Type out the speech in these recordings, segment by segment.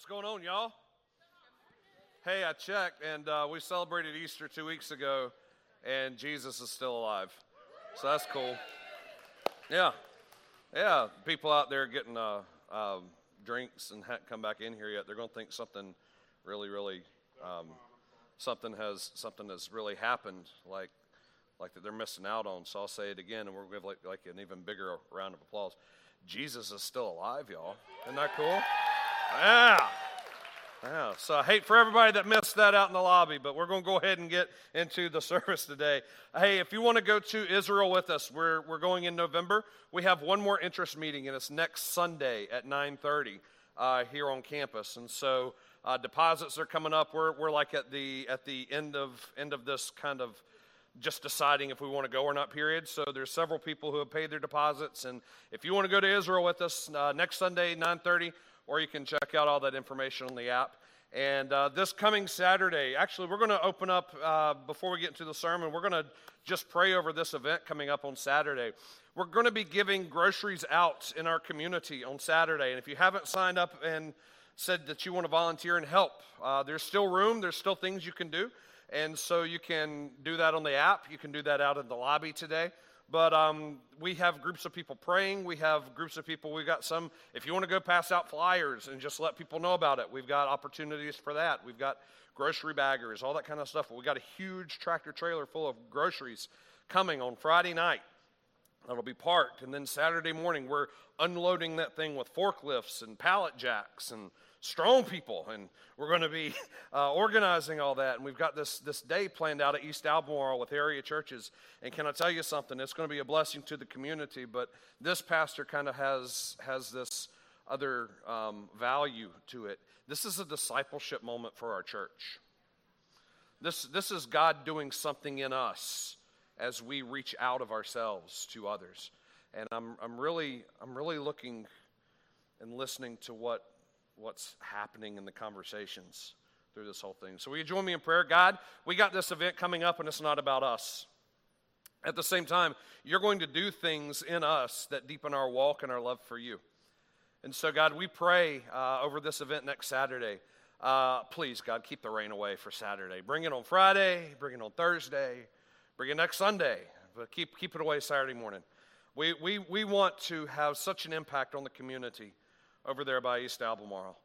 What's going on, y'all? Hey, I checked, and uh, we celebrated Easter two weeks ago, and Jesus is still alive. So that's cool. Yeah. Yeah. People out there getting uh, um, drinks and hadn't come back in here yet, they're going to think something really, really, um, something has something has really happened, like like that they're missing out on. So I'll say it again, and we're going to give like, like an even bigger round of applause. Jesus is still alive, y'all. Isn't that cool? Yeah. Yeah, so I hate for everybody that missed that out in the lobby, but we're going to go ahead and get into the service today. Hey, if you want to go to Israel with us, we're, we're going in November. We have one more interest meeting, and it's next Sunday at 9.30 uh, here on campus. And so uh, deposits are coming up. We're, we're like at the, at the end, of, end of this kind of just deciding if we want to go or not period so there's several people who have paid their deposits and if you want to go to israel with us uh, next sunday 9.30 or you can check out all that information on the app. And uh, this coming Saturday, actually, we're going to open up, uh, before we get into the sermon, we're going to just pray over this event coming up on Saturday. We're going to be giving groceries out in our community on Saturday. And if you haven't signed up and said that you want to volunteer and help, uh, there's still room, there's still things you can do. And so you can do that on the app, you can do that out in the lobby today. But um, we have groups of people praying. We have groups of people. We've got some, if you want to go pass out flyers and just let people know about it, we've got opportunities for that. We've got grocery baggers, all that kind of stuff. We've got a huge tractor trailer full of groceries coming on Friday night. That'll be parked. And then Saturday morning, we're unloading that thing with forklifts and pallet jacks and strong people, and we're going to be uh, organizing all that. And we've got this, this day planned out at East Albemarle with area churches. And can I tell you something? It's going to be a blessing to the community, but this pastor kind of has, has this other um, value to it. This is a discipleship moment for our church. This, this is God doing something in us as we reach out of ourselves to others. And I'm, I'm, really, I'm really looking and listening to what what's happening in the conversations through this whole thing. So, will you join me in prayer? God, we got this event coming up, and it's not about us. At the same time, you're going to do things in us that deepen our walk and our love for you. And so, God, we pray uh, over this event next Saturday. Uh, please, God, keep the rain away for Saturday. Bring it on Friday, bring it on Thursday, bring it next Sunday, but keep, keep it away Saturday morning. We, we, we want to have such an impact on the community over there by East Albemarle.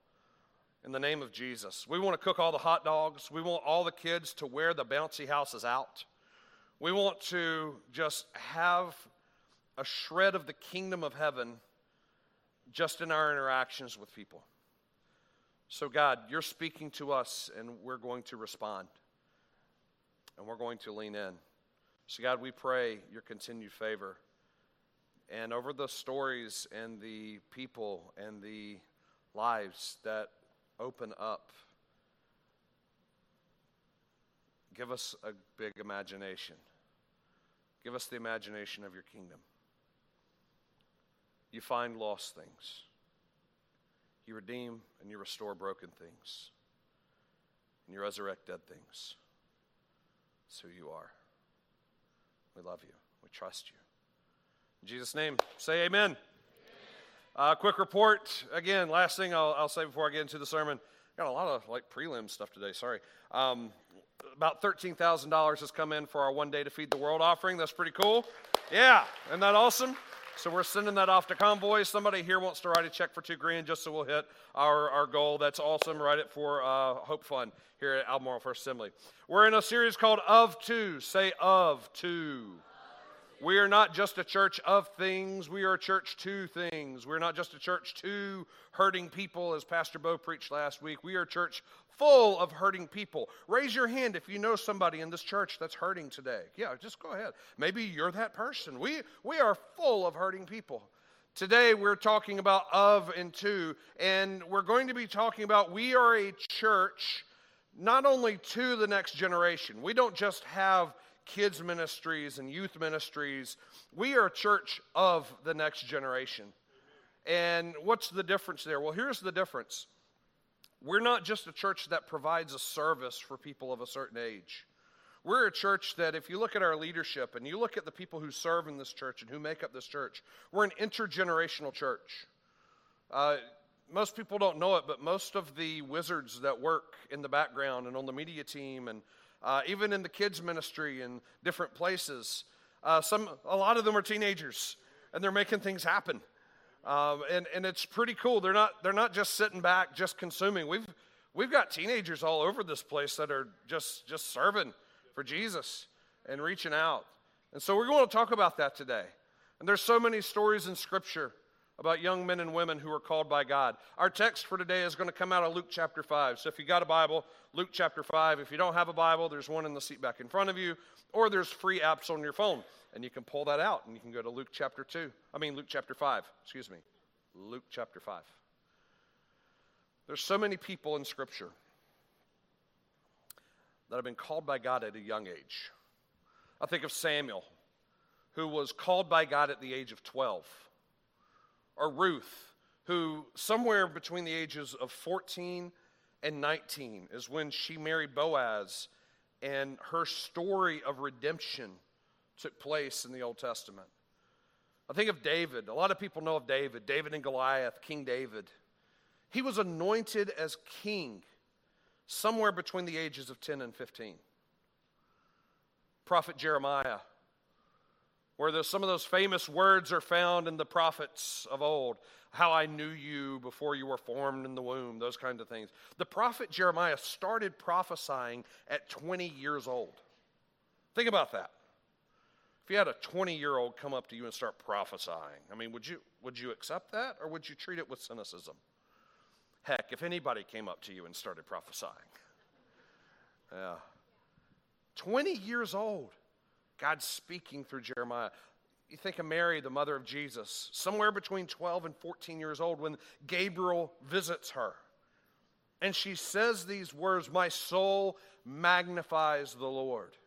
In the name of Jesus. We want to cook all the hot dogs. We want all the kids to wear the bouncy houses out. We want to just have a shred of the kingdom of heaven just in our interactions with people. So, God, you're speaking to us, and we're going to respond. And we're going to lean in. So, God, we pray your continued favor and over the stories and the people and the lives that open up. Give us a big imagination. Give us the imagination of your kingdom. You find lost things. You redeem and you restore broken things. And you resurrect dead things. That's who you are. We love you. We trust you. In Jesus' name, say amen. Uh, quick report. Again, last thing I'll, I'll, say before I get into the sermon. Got a lot of like prelim stuff today. Sorry. Um, about $13,000 has come in for our one day to feed the world offering. That's pretty cool. Yeah. Isn't that awesome? So we're sending that off to Convoy. Somebody here wants to write a check for two grand just so we'll hit our, our goal. That's awesome. Write it for uh, Hope Fund here at Albemarle First Assembly. We're in a series called Of To. Say Of To. We are not just a church of things, we are a church to things. We're not just a church to hurting people, as Pastor Bo preached last week. We are a church full of hurting people. Raise your hand if you know somebody in this church that's hurting today. Yeah, just go ahead. Maybe you're that person. We, we are full of hurting people. Today we're talking about of and to, and we're going to be talking about we are a church not only to the next generation. We don't just have kids' ministries and youth ministries. We are a church of the next generation. And what's the difference there? Well, here's the difference we're not just a church that provides a service for people of a certain age. We're a church that, if you look at our leadership and you look at the people who serve in this church and who make up this church, we're an intergenerational church. Uh, most people don't know it, but most of the wizards that work in the background and on the media team and uh, even in the kids ministry and different places, uh, some a lot of them are teenagers and they're making things happen. Um, and, and it's pretty cool. They're not, they're not just sitting back, just consuming. We've, we've got teenagers all over this place that are just, just serving for Jesus and reaching out. And so we're going to talk about that today. And there's so many stories in Scripture about young men and women who are called by God. Our text for today is going to come out of Luke chapter 5. So if you got a Bible, Luke chapter 5. If you don't have a Bible, there's one in the seat back in front of you, or there's free apps on your phone, and you can pull that out and you can go to Luke chapter 2. I mean, Luke chapter 5, excuse me. Luke chapter 5. There's so many people in Scripture that have been called by God at a young age. I think of Samuel, who was called by God at the age of 12 or Ruth, who somewhere between the ages of 14 and 19 is when she married Boaz, and her story of redemption took place in the Old Testament. I think of David. A lot of people know of David, David and Goliath, King David. He was anointed as king somewhere between the ages of 10 and 15. Prophet Jeremiah where the, some of those famous words are found in the prophets of old how I knew you before you were formed in the womb, those kinds of things. The prophet Jeremiah started prophesying at 20 years old. Think about that. If you had a 20 year old come up to you and start prophesying, I mean, would you, would you accept that or would you treat it with cynicism? Heck, if anybody came up to you and started prophesying. Yeah. 20 years old. God's speaking through Jeremiah. You think of Mary, the mother of Jesus, somewhere between 12 and 14 years old when Gabriel visits her. And she says these words My soul magnifies the Lord.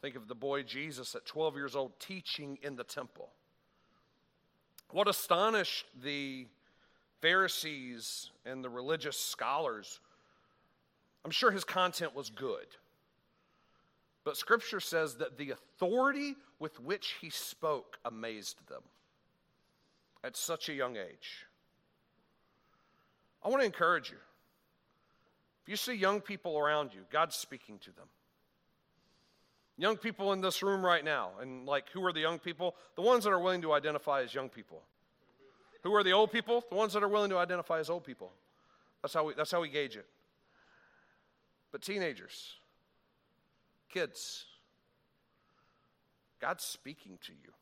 Think of the boy Jesus at 12 years old teaching in the temple. What astonished the Pharisees and the religious scholars, I'm sure his content was good. But scripture says that the authority with which he spoke amazed them at such a young age. I want to encourage you. If you see young people around you, God's speaking to them. Young people in this room right now, and like who are the young people? The ones that are willing to identify as young people. Who are the old people? The ones that are willing to identify as old people. That's how we, that's how we gauge it. But teenagers, Kids, God's speaking to you.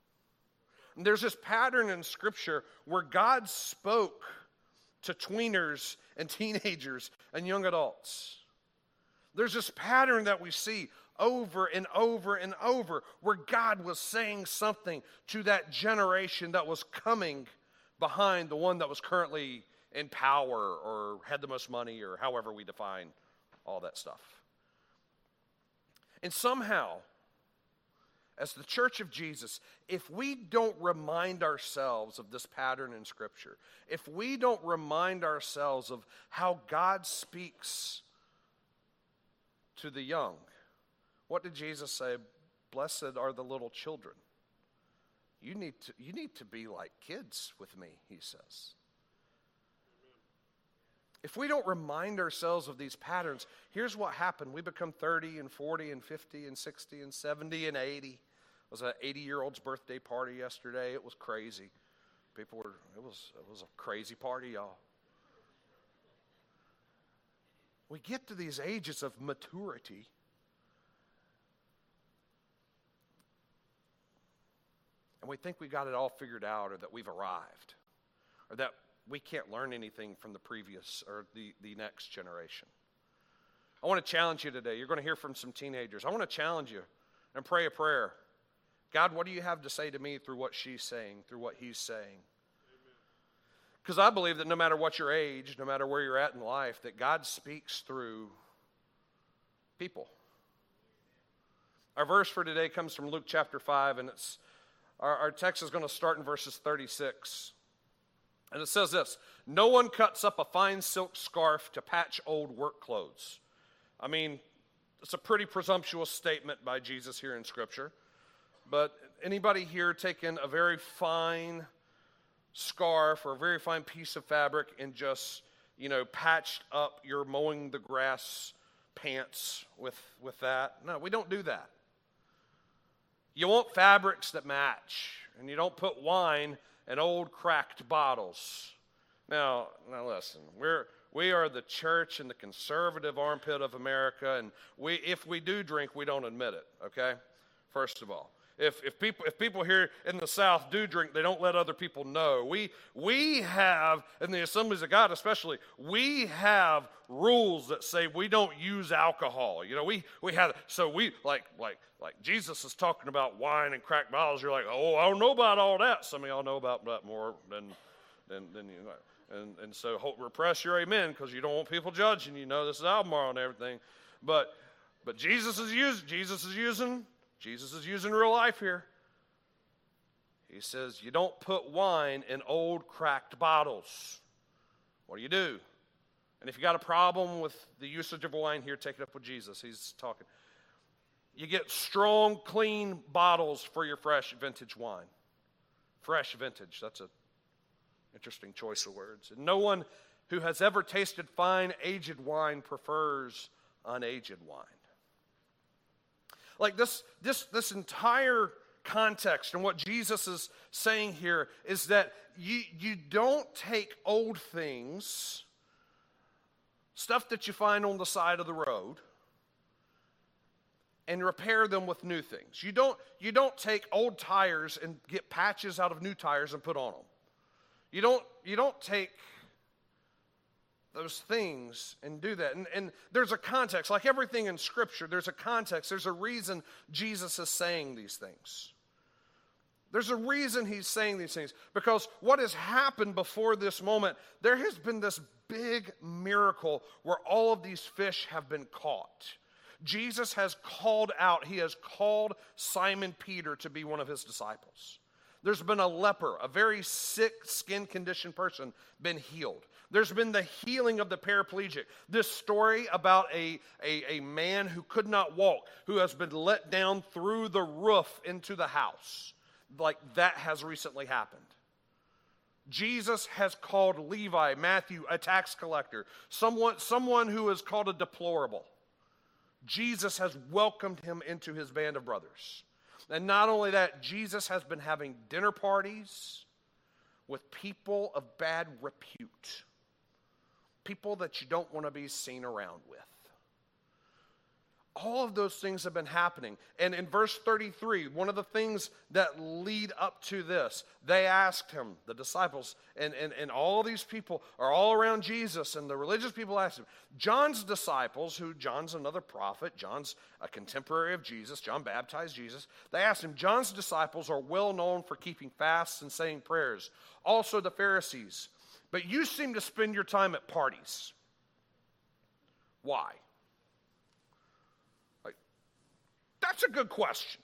And there's this pattern in Scripture where God spoke to tweeners and teenagers and young adults. There's this pattern that we see over and over and over where God was saying something to that generation that was coming behind the one that was currently in power or had the most money or however we define all that stuff. And somehow, as the church of Jesus, if we don't remind ourselves of this pattern in Scripture, if we don't remind ourselves of how God speaks to the young, what did Jesus say? Blessed are the little children. You need to, you need to be like kids with me, he says. If we don't remind ourselves of these patterns, here's what happened. We become 30 and 40 and 50 and 60 and 70 and 80. It was an 80 year old's birthday party yesterday. It was crazy. People were, it was, it was a crazy party, y'all. We get to these ages of maturity. And we think we got it all figured out or that we've arrived or that we can't learn anything from the previous or the, the next generation. I want to challenge you today. You're going to hear from some teenagers. I want to challenge you and pray a prayer. God, what do you have to say to me through what she's saying, through what he's saying? Because I believe that no matter what your age, no matter where you're at in life, that God speaks through people. Our verse for today comes from Luke chapter 5, and it's our, our text is going to start in verses 36. And it says this No one cuts up a fine silk scarf to patch old work clothes. I mean, it's a pretty presumptuous statement by Jesus here in Scripture. But anybody here taking a very fine scarf or a very fine piece of fabric and just, you know, patched up your mowing the grass pants with, with that. No, we don't do that. You want fabrics that match, and you don't put wine in old cracked bottles. Now, now listen, we're we are the church in the conservative armpit of America, and we, if we do drink, we don't admit it, okay? First of all. If, if, people, if people here in the South do drink, they don't let other people know. We, we have, in the assemblies of God especially, we have rules that say we don't use alcohol. You know, we, we have, so we, like, like, like Jesus is talking about wine and cracked bottles. You're like, oh, I don't know about all that. Some of y'all know about that more than, than, than you know. And, and so repress your amen because you don't want people judging. You know this is Albemarle and everything. But, but Jesus is using, Jesus is using, Jesus is using real life here. He says, you don't put wine in old cracked bottles. What do you do? And if you got a problem with the usage of wine here, take it up with Jesus. He's talking. You get strong, clean bottles for your fresh vintage wine. Fresh vintage. That's a Interesting choice of words. And no one who has ever tasted fine aged wine prefers unaged wine. Like this, this, this entire context and what Jesus is saying here is that you, you don't take old things, stuff that you find on the side of the road, and repair them with new things. You don't, you don't take old tires and get patches out of new tires and put on them. You don't, you don't take those things and do that. And, and there's a context, like everything in Scripture, there's a context. There's a reason Jesus is saying these things. There's a reason he's saying these things because what has happened before this moment, there has been this big miracle where all of these fish have been caught. Jesus has called out, he has called Simon Peter to be one of his disciples. There's been a leper, a very sick skin condition person, been healed. There's been the healing of the paraplegic. This story about a, a, a man who could not walk, who has been let down through the roof into the house, like that has recently happened. Jesus has called Levi, Matthew, a tax collector, someone, someone who is called a deplorable. Jesus has welcomed him into his band of brothers. And not only that, Jesus has been having dinner parties with people of bad repute, people that you don't want to be seen around with all of those things have been happening. And in verse 33, one of the things that lead up to this, they asked him, the disciples, and, and, and all these people are all around Jesus, and the religious people asked him. John's disciples, who John's another prophet, John's a contemporary of Jesus, John baptized Jesus, they asked him, John's disciples are well known for keeping fasts and saying prayers, also the Pharisees. But you seem to spend your time at parties. Why? Like, that's a good question.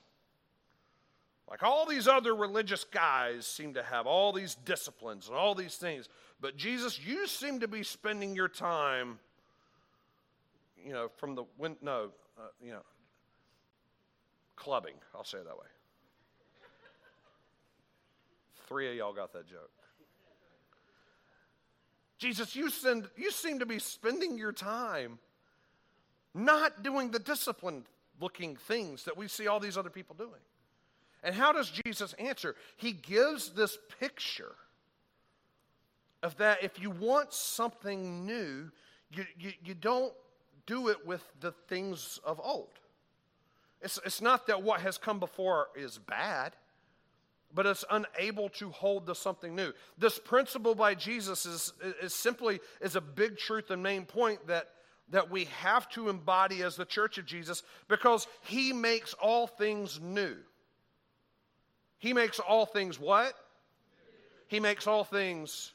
Like all these other religious guys seem to have all these disciplines and all these things, but Jesus, you seem to be spending your time, you know, from the wind, no, uh, you know, clubbing. I'll say it that way. Three of y'all got that joke. Jesus, you, send, you seem to be spending your time not doing the disciplined looking things that we see all these other people doing. And how does Jesus answer? He gives this picture of that if you want something new, you, you, you don't do it with the things of old. It's, it's not that what has come before is bad, but it's unable to hold to something new. This principle by Jesus is, is simply is a big truth and main point that that we have to embody as the church of Jesus because he makes all things new. He makes all things what? He makes all things.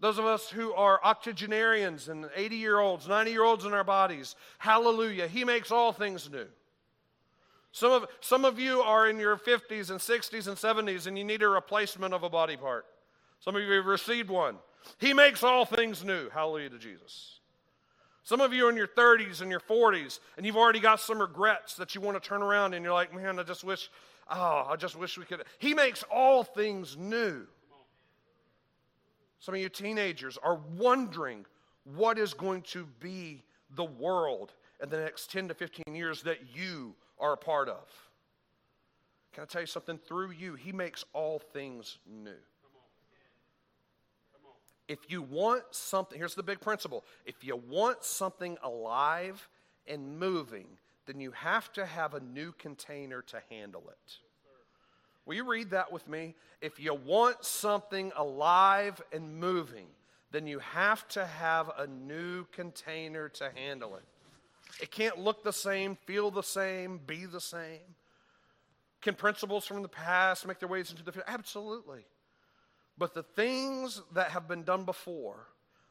Those of us who are octogenarians and 80 year olds, 90 year olds in our bodies, hallelujah, He makes all things new. Some of, some of you are in your 50s and 60s and 70s and you need a replacement of a body part. Some of you have received one. He makes all things new. Hallelujah to Jesus. Some of you are in your 30s and your 40s, and you've already got some regrets that you want to turn around and you're like, man, I just wish, oh, I just wish we could. He makes all things new. Some of you teenagers are wondering what is going to be the world in the next 10 to 15 years that you are a part of. Can I tell you something? Through you, He makes all things new. If you want something, here's the big principle if you want something alive and moving, then you have to have a new container to handle it. Will you read that with me? If you want something alive and moving, then you have to have a new container to handle it. It can't look the same, feel the same, be the same. Can principles from the past make their ways into the future? Absolutely. But the things that have been done before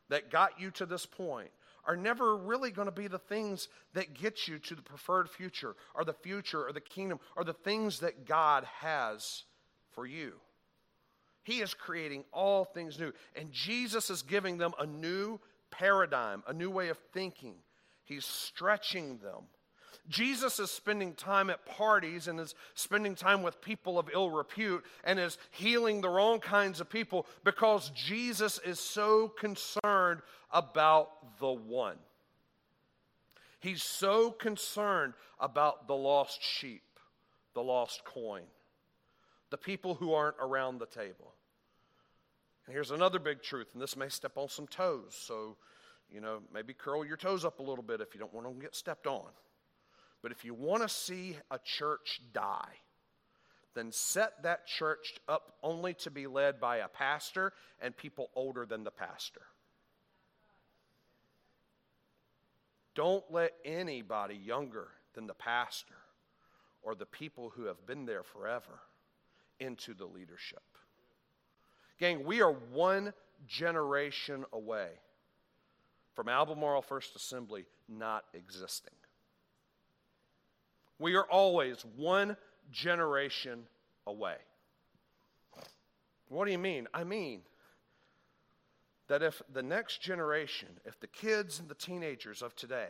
that got you to this point are never really going to be the things that get you to the preferred future or the future or the kingdom or the things that God has for you. He is creating all things new. And Jesus is giving them a new paradigm, a new way of thinking. He's stretching them. Jesus is spending time at parties and is spending time with people of ill repute and is healing the wrong kinds of people because Jesus is so concerned about the one. He's so concerned about the lost sheep, the lost coin, the people who aren't around the table. And here's another big truth, and this may step on some toes. So, you know, maybe curl your toes up a little bit if you don't want to get stepped on. But if you want to see a church die, then set that church up only to be led by a pastor and people older than the pastor. Don't let anybody younger than the pastor or the people who have been there forever into the leadership. Gang, we are one generation away from Albemarle First Assembly not existing. We are always one generation away. What do you mean? I mean that if the next generation, if the kids and the teenagers of today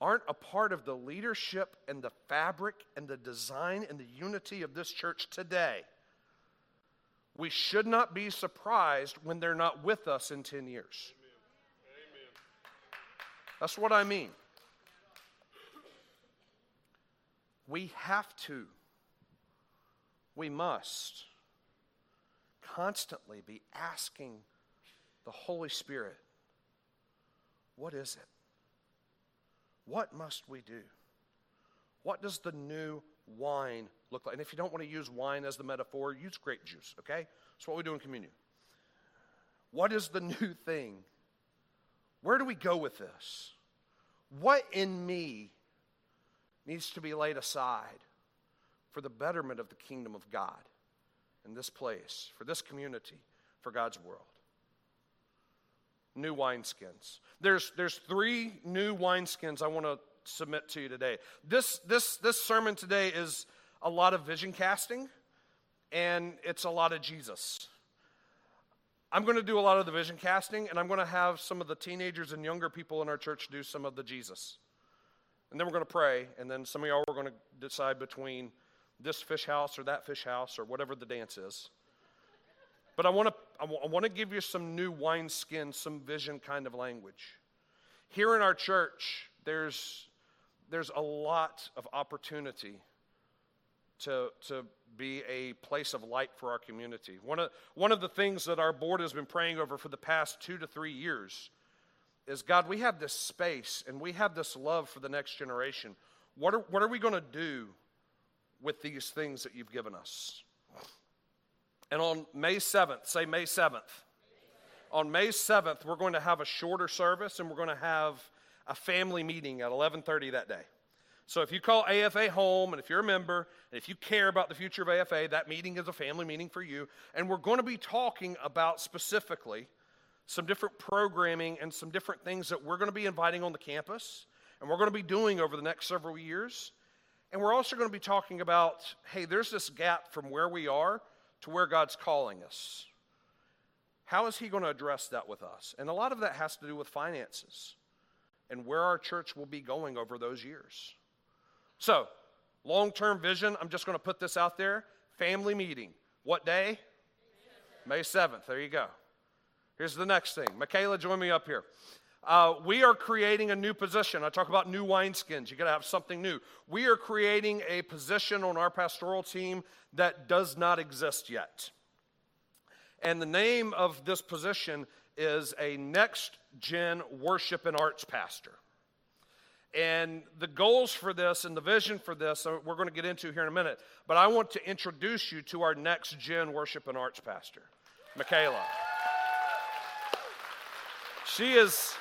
aren't a part of the leadership and the fabric and the design and the unity of this church today, we should not be surprised when they're not with us in 10 years. That's what I mean. We have to, we must constantly be asking the Holy Spirit, what is it? What must we do? What does the new wine look like? And if you don't want to use wine as the metaphor, use grape juice, okay? That's what we do in communion. What is the new thing? Where do we go with this? What in me needs to be laid aside for the betterment of the kingdom of God in this place, for this community, for God's world? New wineskins. There's, there's three new wineskins I want to submit to you today. This, this, this sermon today is a lot of vision casting, and it's a lot of Jesus. I'm going to do a lot of the vision casting, and I'm going to have some of the teenagers and younger people in our church do some of the Jesus. And then we're going to pray, and then some of y'all are going to decide between this fish house or that fish house or whatever the dance is. But I want to I want to give you some new wineskin, some vision kind of language. Here in our church, there's there's a lot of opportunity to, to be a place of light for our community. One of, one of the things that our board has been praying over for the past two to three years is God, we have this space and we have this love for the next generation. What are, what are we going to do with these things that you've given us? And on May 7th, say May 7th. On May 7th, we're going to have a shorter service and we're going to have a family meeting at 11:30 that day. So if you call AFA home and if you're a member and if you care about the future of AFA, that meeting is a family meeting for you. And we're going to be talking about specifically some different programming and some different things that we're going to be inviting on the campus and we're going to be doing over the next several years. And we're also going to be talking about hey, there's this gap from where we are to where God's calling us. How is He going to address that with us? And a lot of that has to do with finances and where our church will be going over those years. So, long term vision, I'm just going to put this out there family meeting. What day? May 7th. There you go. Here's the next thing. Michaela, join me up here. Uh, we are creating a new position. I talk about new wineskins. You got to have something new. We are creating a position on our pastoral team that does not exist yet. And the name of this position is a next gen worship and arts pastor. And the goals for this and the vision for this, uh, we're going to get into here in a minute. But I want to introduce you to our next gen worship and arts pastor, Michaela. She is,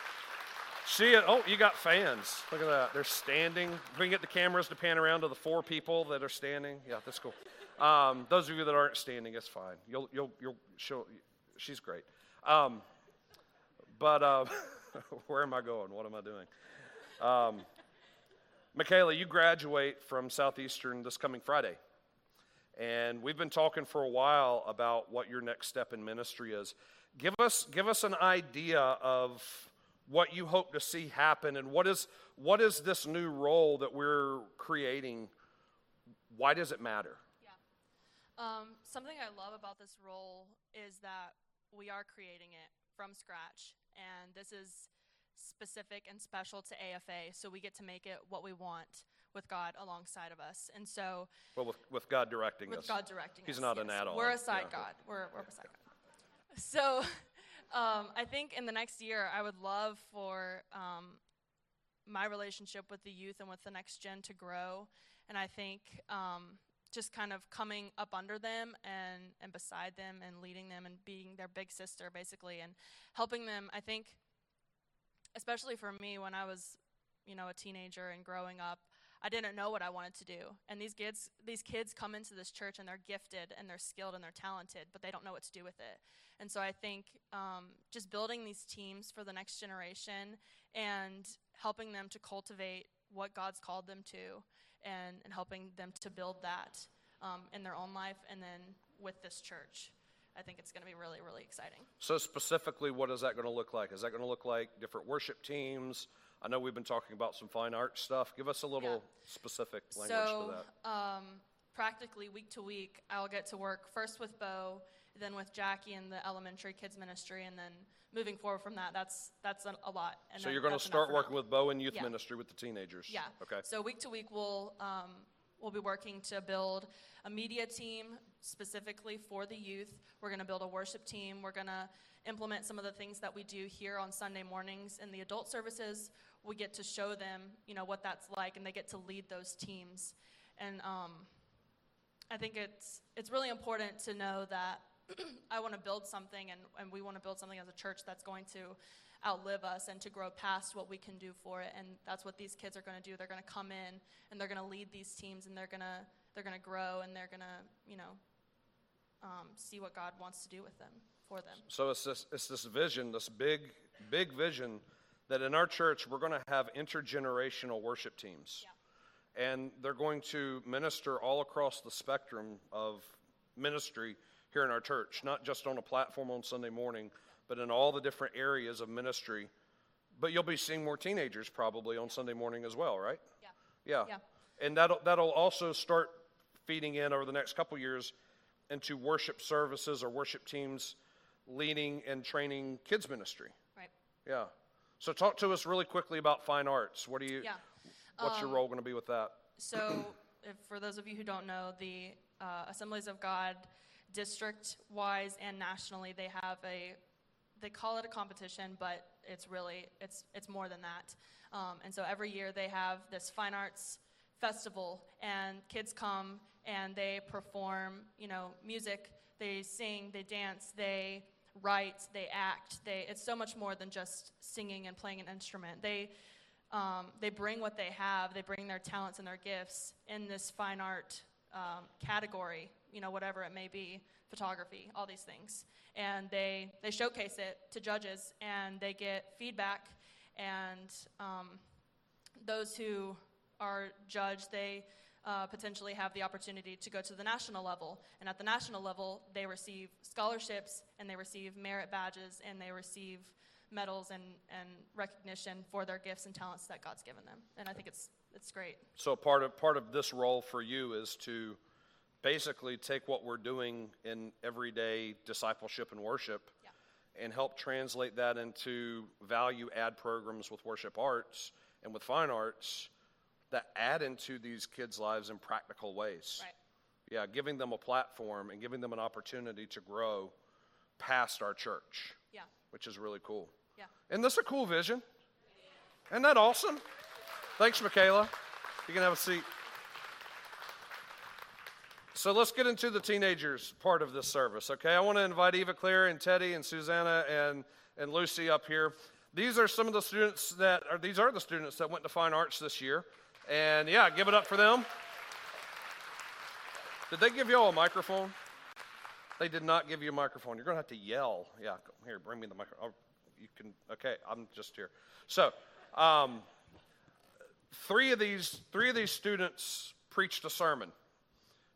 she oh, you got fans. Look at that. They're standing. We can get the cameras to pan around to the four people that are standing. Yeah, that's cool. Um, those of you that aren't standing, it's fine. You'll, you'll, you'll, she'll, she's great. Um, but uh, where am I going? What am I doing? Um, Michaela, you graduate from Southeastern this coming Friday. And we've been talking for a while about what your next step in ministry is. Give us, give us an idea of what you hope to see happen and what is, what is this new role that we're creating? Why does it matter? Yeah. Um, something I love about this role is that we are creating it from scratch. And this is specific and special to AFA, so we get to make it what we want with God alongside of us. And so, well, with, with God directing with us. With God directing He's us. not yes. an add-on. We're a side yeah. God. We're, we're a side God. So, um, I think in the next year, I would love for um, my relationship with the youth and with the next gen to grow. And I think um, just kind of coming up under them and, and beside them and leading them and being their big sister, basically, and helping them. I think especially for me when I was, you know, a teenager and growing up, I didn't know what I wanted to do. And these kids, these kids come into this church and they're gifted and they're skilled and they're talented, but they don't know what to do with it. And so I think um, just building these teams for the next generation and helping them to cultivate what God's called them to and, and helping them to build that um, in their own life and then with this church. I think it's going to be really, really exciting. So, specifically, what is that going to look like? Is that going to look like different worship teams? I know we've been talking about some fine art stuff. Give us a little yeah. specific language so, for that. Um, practically week to week, I'll get to work first with Bo, then with Jackie and the elementary kids ministry, and then moving forward from that, that's that's a, lot. And so you're going to start working with Bo in youth yeah. ministry with the teenagers. Yeah. Okay. So week to week, we'll um, we'll be working to build a media team specifically for the youth. We're going to build a worship team. We're going to implement some of the things that we do here on Sunday mornings in the adult services. We get to show them, you know, what that's like, and they get to lead those teams. And um, I think it's it's really important to know that I want to build something, and, and we want to build something as a church that's going to outlive us and to grow past what we can do for it. And that's what these kids are going to do. They're going to come in and they're going to lead these teams, and they're going to they're going to grow, and they're going to, you know, um, see what God wants to do with them, for them. So it's this, it's this vision, this big, big vision that in our church we're going to have intergenerational worship teams. Yeah. And they're going to minister all across the spectrum of ministry here in our church, not just on a platform on Sunday morning, but in all the different areas of ministry. But you'll be seeing more teenagers probably on Sunday morning as well, right? Yeah. Yeah. yeah. And that'll, that'll also start feeding in over the next couple years into worship services or worship teams leading and training kids ministry. Right. Yeah. So talk to us really quickly about fine arts. What do you? Yeah. What's um, your role going to be with that? So, if, for those of you who don't know, the uh, Assemblies of God, district-wise and nationally, they have a. They call it a competition, but it's really it's it's more than that. Um, and so every year they have this fine arts festival, and kids come and they perform, you know, music, they sing, they dance, they write, they act. They, it's so much more than just singing and playing an instrument. They, um, they bring what they have, they bring their talents and their gifts in this fine art um, category, you know, whatever it may be, photography, all these things. And they, they showcase it to judges and they get feedback. And um, those who are judged, they uh, potentially have the opportunity to go to the national level. And at the national level, they receive scholarships and they receive merit badges and they receive medals and, and recognition for their gifts and talents that God's given them. And I think it's, it's great. So part of, part of this role for you is to basically take what we're doing in everyday discipleship and worship yeah. and help translate that into value add programs with worship arts and with fine arts that add into these kids' lives in practical ways. Right. Yeah, giving them a platform and giving them an opportunity to grow past our church, Yeah. which is really cool. Yeah. Isn't this a cool vision? Isn't that awesome? Thanks, Michaela. You can have a seat. So let's get into the teenagers part of this service, okay? I want to invite Eva Claire and Teddy and Susanna and, and Lucy up here. These are some of the students that are, these are the students that went to Fine Arts this year. And yeah, give it up for them. Did they give y'all a microphone? They did not give you a microphone. You're going to have to yell. Yeah, here, bring me the microphone. You can, okay, I'm just here. So, um, three of these three of these students preached a sermon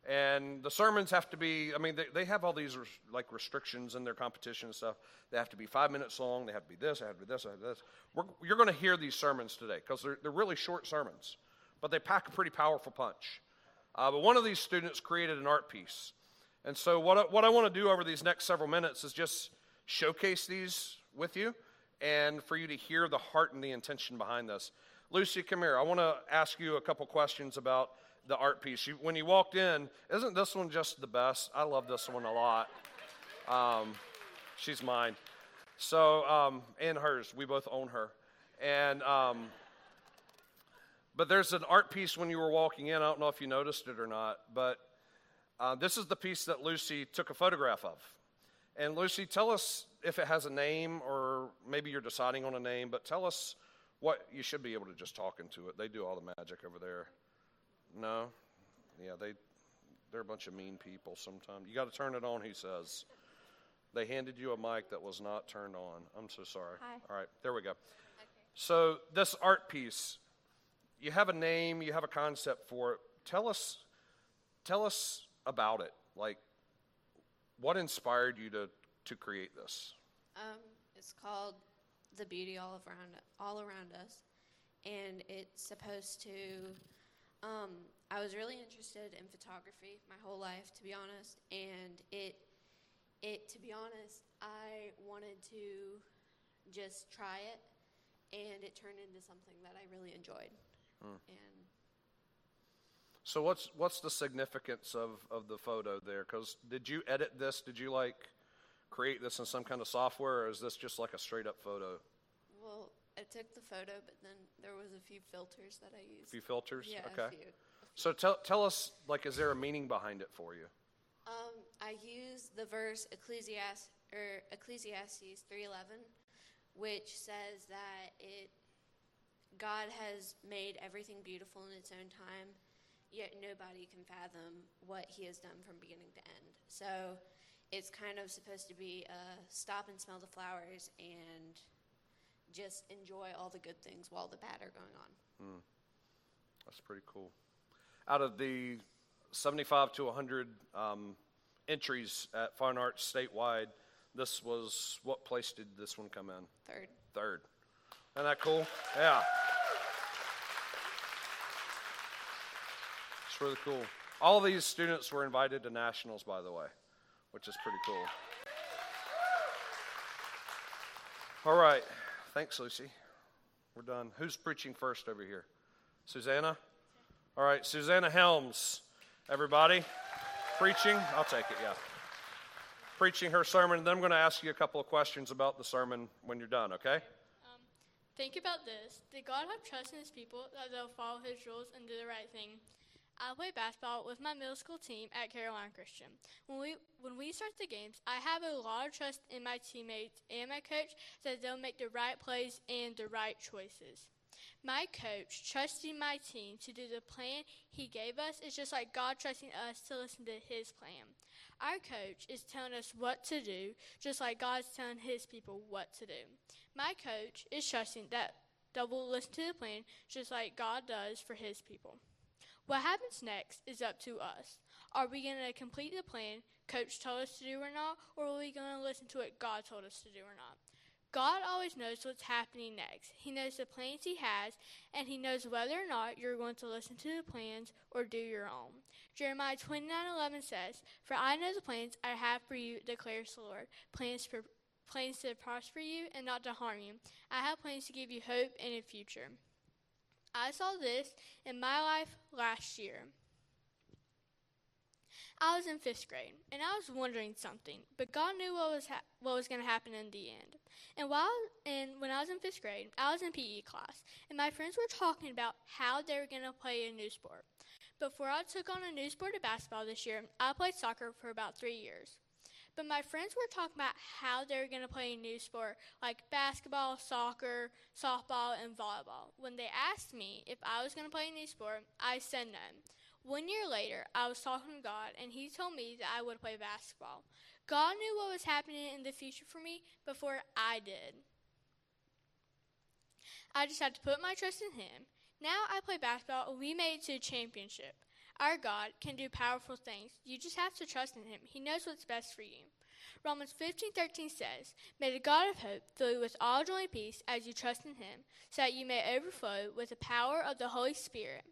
and the sermons have to be i mean they, they have all these res- like restrictions in their competition and stuff they have to be five minutes long they have to be this they have to be this, they have to be this. We're, you're going to hear these sermons today because they're, they're really short sermons but they pack a pretty powerful punch. Uh, but one of these students created an art piece. And so what I, what I want to do over these next several minutes is just showcase these with you and for you to hear the heart and the intention behind this. Lucy come here. I want to ask you a couple questions about the art piece. You, when you walked in isn't this one just the best? I love this one a lot. Um, she's mine. So um, and hers. We both own her. And um, but there's an art piece when you were walking in. I don't know if you noticed it or not but uh, this is the piece that lucy took a photograph of. And lucy tell us if it has a name or maybe you're deciding on a name but tell us what you should be able to just talk into it. They do all the magic over there. No? Yeah they they're a bunch of mean people sometimes. You got to turn it on he says. They handed you a mic that was not turned on. I'm so sorry. Hi. all right there we go. So this art piece you have a name you have a concept for it tell us tell us about it like what inspired you to to create this Um, it's called "The Beauty All Around All Around Us," and it's supposed to. Um, I was really interested in photography my whole life, to be honest, and it, it to be honest, I wanted to just try it, and it turned into something that I really enjoyed, and so what's what's the significance of of the photo there? Because did you edit this? Did you like create this in some kind of software or is this just like a straight up photo? Well, I took the photo, but then there was a few filters that I used. A few filters? Yeah, okay. a few. so tell tell us like is there a meaning behind it for you? Um, I use the verse Ecclesiastes or Ecclesiastes three eleven, which says that it God has made everything beautiful in its own time, yet nobody can fathom what He has done from beginning to end. So it's kind of supposed to be a stop and smell the flowers and just enjoy all the good things while the bad are going on. that's pretty cool out of the 75 to 100 um, entries at fine arts statewide this was what place did this one come in Third. Third. Isn't that cool? Yeah. Really cool. All these students were invited to nationals, by the way, which is pretty cool. All right. Thanks, Lucy. We're done. Who's preaching first over here? Susanna? All right, Susanna Helms, everybody. Preaching? I'll take it, yeah. Preaching her sermon, and then I'm going to ask you a couple of questions about the sermon when you're done, okay? Um, think about this. Did God have trust in his people that they'll follow his rules and do the right thing? I play basketball with my middle school team at Carolina Christian. When we when we start the games, I have a lot of trust in my teammates and my coach that they'll make the right plays and the right choices. My coach trusting my team to do the plan he gave us is just like God trusting us to listen to his plan. Our coach is telling us what to do, just like God's telling his people what to do. My coach is trusting that that we'll listen to the plan just like God does for his people. What happens next is up to us. Are we going to complete the plan coach told us to do or not, or are we going to listen to what God told us to do or not? God always knows what's happening next. He knows the plans He has, and He knows whether or not you're going to listen to the plans or do your own. Jeremiah 29:11 says, "For I know the plans I have for you," declares the Lord, plans for plans to prosper you and not to harm you. I have plans to give you hope and a future. I saw this in my life last year. I was in fifth grade, and I was wondering something, but God knew what was ha- what was going to happen in the end. And while and when I was in fifth grade, I was in PE class, and my friends were talking about how they were going to play a new sport. Before I took on a new sport of basketball this year, I played soccer for about three years. But my friends were talking about how they were going to play a new sport like basketball, soccer, softball, and volleyball. When they asked me if I was going to play a new sport, I said no. One year later, I was talking to God, and He told me that I would play basketball. God knew what was happening in the future for me before I did. I just had to put my trust in Him. Now I play basketball, and we made it to a championship. Our God can do powerful things. You just have to trust in Him. He knows what's best for you. Romans 15:13 says, "May the God of hope fill you with all joy and peace as you trust in Him, so that you may overflow with the power of the Holy Spirit."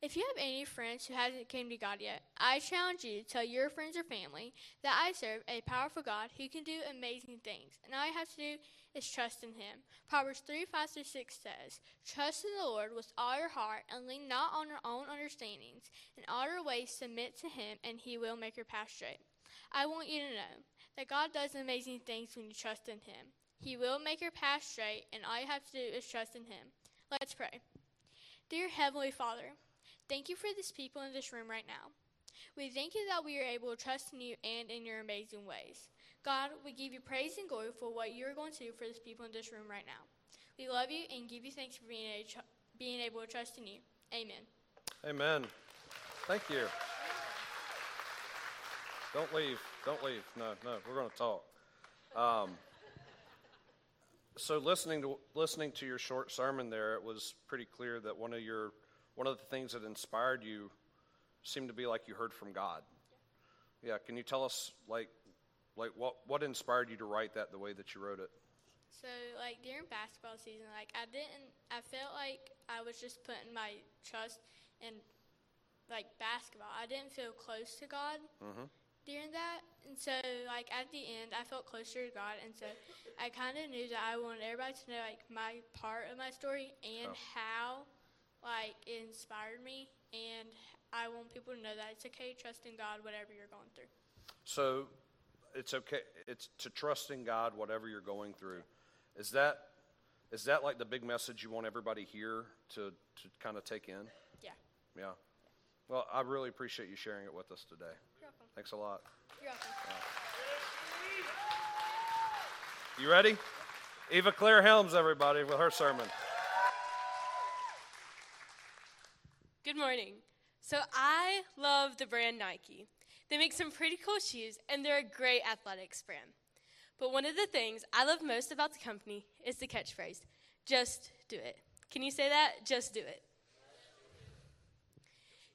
If you have any friends who hasn't came to God yet, I challenge you to tell your friends or family that I serve a powerful God who can do amazing things, and all you have to do is trust in Him. Proverbs 3 5 through 6 says, Trust in the Lord with all your heart, and lean not on your own understandings. In all your ways, submit to Him, and He will make your path straight. I want you to know that God does amazing things when you trust in Him. He will make your path straight, and all you have to do is trust in Him. Let's pray. Dear Heavenly Father, Thank you for these people in this room right now. We thank you that we are able to trust in you and in your amazing ways. God, we give you praise and glory for what you're going to do for these people in this room right now. We love you and give you thanks for being, a, being able to trust in you. Amen. Amen. Thank you. Don't leave. Don't leave. No, no, we're going to talk. Um, so listening to listening to your short sermon there, it was pretty clear that one of your one of the things that inspired you seemed to be like you heard from God. Yeah, can you tell us like like what what inspired you to write that the way that you wrote it? So like during basketball season, like I didn't I felt like I was just putting my trust in like basketball. I didn't feel close to God mm-hmm. during that, and so like at the end, I felt closer to God, and so I kind of knew that I wanted everybody to know like my part of my story and oh. how like it inspired me and I want people to know that it's okay to trust in God whatever you're going through. So it's okay it's to trust in God whatever you're going through. Is that is that like the big message you want everybody here to to kind of take in? Yeah. Yeah. Well, I really appreciate you sharing it with us today. You're welcome. Thanks a lot. You're welcome. Yeah. You ready? Eva Claire Helms, everybody, with her sermon. Good morning. So I love the brand Nike. They make some pretty cool shoes, and they're a great athletics brand. But one of the things I love most about the company is the catchphrase just do it. Can you say that? Just do it.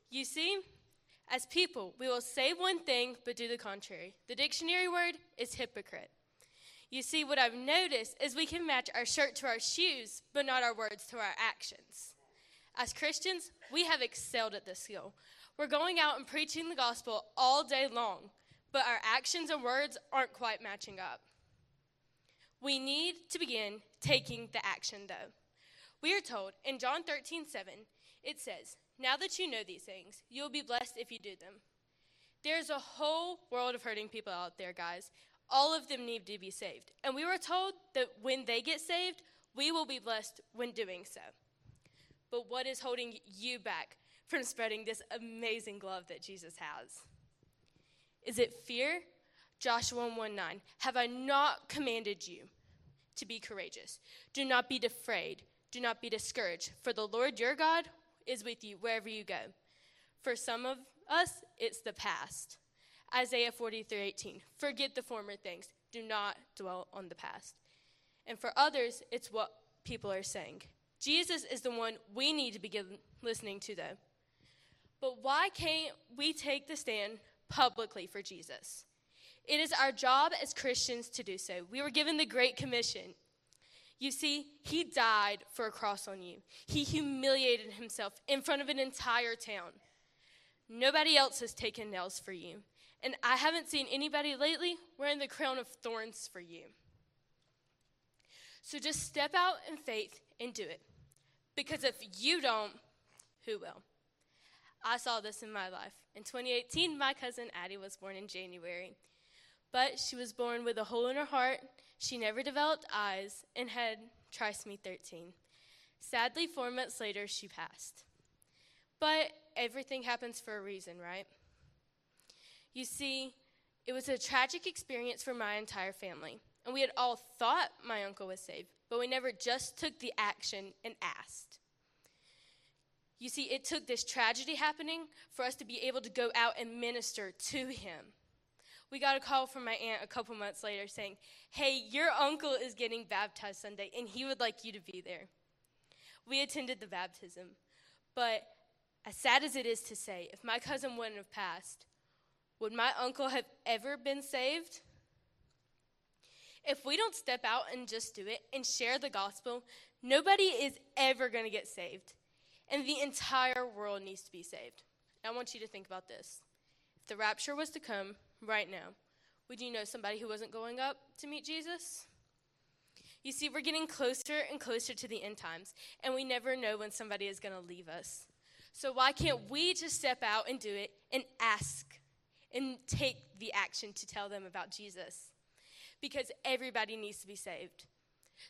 You see, as people, we will say one thing but do the contrary. The dictionary word is hypocrite. You see, what I've noticed is we can match our shirt to our shoes, but not our words to our actions. As Christians, we have excelled at this skill. We're going out and preaching the gospel all day long, but our actions and words aren't quite matching up. We need to begin taking the action, though. We are told in John 13, 7, it says, Now that you know these things, you will be blessed if you do them. There's a whole world of hurting people out there, guys. All of them need to be saved. And we were told that when they get saved, we will be blessed when doing so. But what is holding you back from spreading this amazing glove that Jesus has? Is it fear? Joshua 1 9. Have I not commanded you to be courageous? Do not be afraid. Do not be discouraged, for the Lord your God is with you wherever you go. For some of us, it's the past. Isaiah 43 18. Forget the former things. Do not dwell on the past. And for others, it's what people are saying. Jesus is the one we need to begin listening to, though. But why can't we take the stand publicly for Jesus? It is our job as Christians to do so. We were given the Great Commission. You see, he died for a cross on you. He humiliated himself in front of an entire town. Nobody else has taken nails for you. And I haven't seen anybody lately wearing the crown of thorns for you. So just step out in faith and do it. Because if you don't, who will? I saw this in my life. In 2018, my cousin Addie was born in January. But she was born with a hole in her heart. She never developed eyes and had trisomy 13. Sadly, four months later, she passed. But everything happens for a reason, right? You see, it was a tragic experience for my entire family, and we had all thought my uncle was saved, but we never just took the action and asked. You see, it took this tragedy happening for us to be able to go out and minister to him. We got a call from my aunt a couple months later saying, Hey, your uncle is getting baptized Sunday, and he would like you to be there. We attended the baptism, but as sad as it is to say, if my cousin wouldn't have passed, would my uncle have ever been saved? If we don't step out and just do it and share the gospel, nobody is ever going to get saved. And the entire world needs to be saved. I want you to think about this. If the rapture was to come right now, would you know somebody who wasn't going up to meet Jesus? You see, we're getting closer and closer to the end times, and we never know when somebody is going to leave us. So, why can't we just step out and do it and ask and take the action to tell them about Jesus? Because everybody needs to be saved.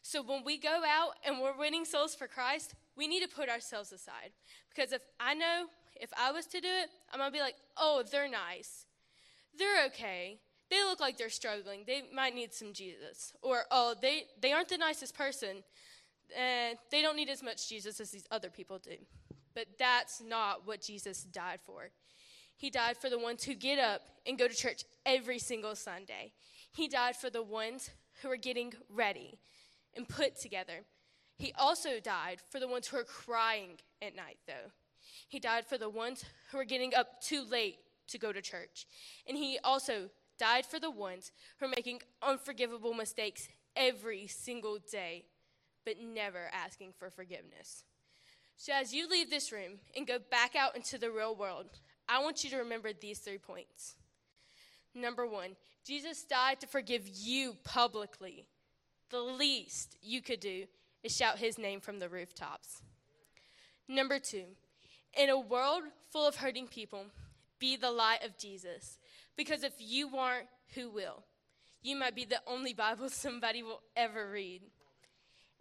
So, when we go out and we're winning souls for Christ, we need to put ourselves aside. Because if I know if I was to do it, I'm going to be like, oh, they're nice. They're okay. They look like they're struggling. They might need some Jesus. Or, oh, they, they aren't the nicest person. And they don't need as much Jesus as these other people do. But that's not what Jesus died for. He died for the ones who get up and go to church every single Sunday. He died for the ones who are getting ready and put together. He also died for the ones who are crying at night, though. He died for the ones who are getting up too late to go to church. And he also died for the ones who are making unforgivable mistakes every single day, but never asking for forgiveness. So, as you leave this room and go back out into the real world, I want you to remember these three points. Number one, Jesus died to forgive you publicly. The least you could do is shout his name from the rooftops. Number two, in a world full of hurting people, be the light of Jesus. Because if you aren't, who will? You might be the only Bible somebody will ever read.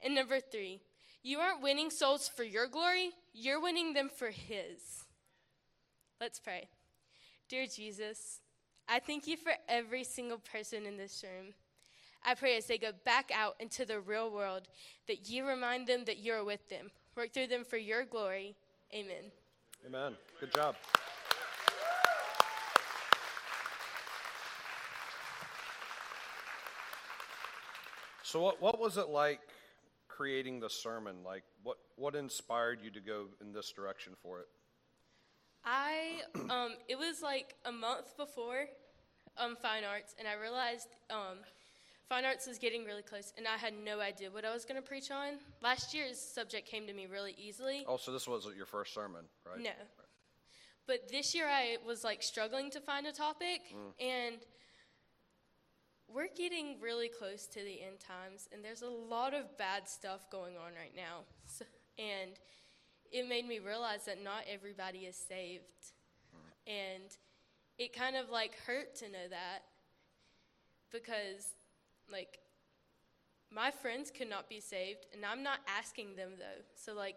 And number three, you aren't winning souls for your glory, you're winning them for His. Let's pray. Dear Jesus, I thank you for every single person in this room. I pray as they go back out into the real world that you remind them that you're with them. Work through them for your glory. Amen. Amen. Good job. So, what, what was it like creating the sermon? Like, what, what inspired you to go in this direction for it? I, um, it was like a month before um, fine arts, and I realized um, fine arts was getting really close, and I had no idea what I was going to preach on. Last year's subject came to me really easily. Oh, so this wasn't your first sermon, right? No. But this year I was like struggling to find a topic, mm. and we're getting really close to the end times, and there's a lot of bad stuff going on right now. So, and it made me realize that not everybody is saved. Mm. And it kind of like hurt to know that because, like, my friends could not be saved, and I'm not asking them though. So, like,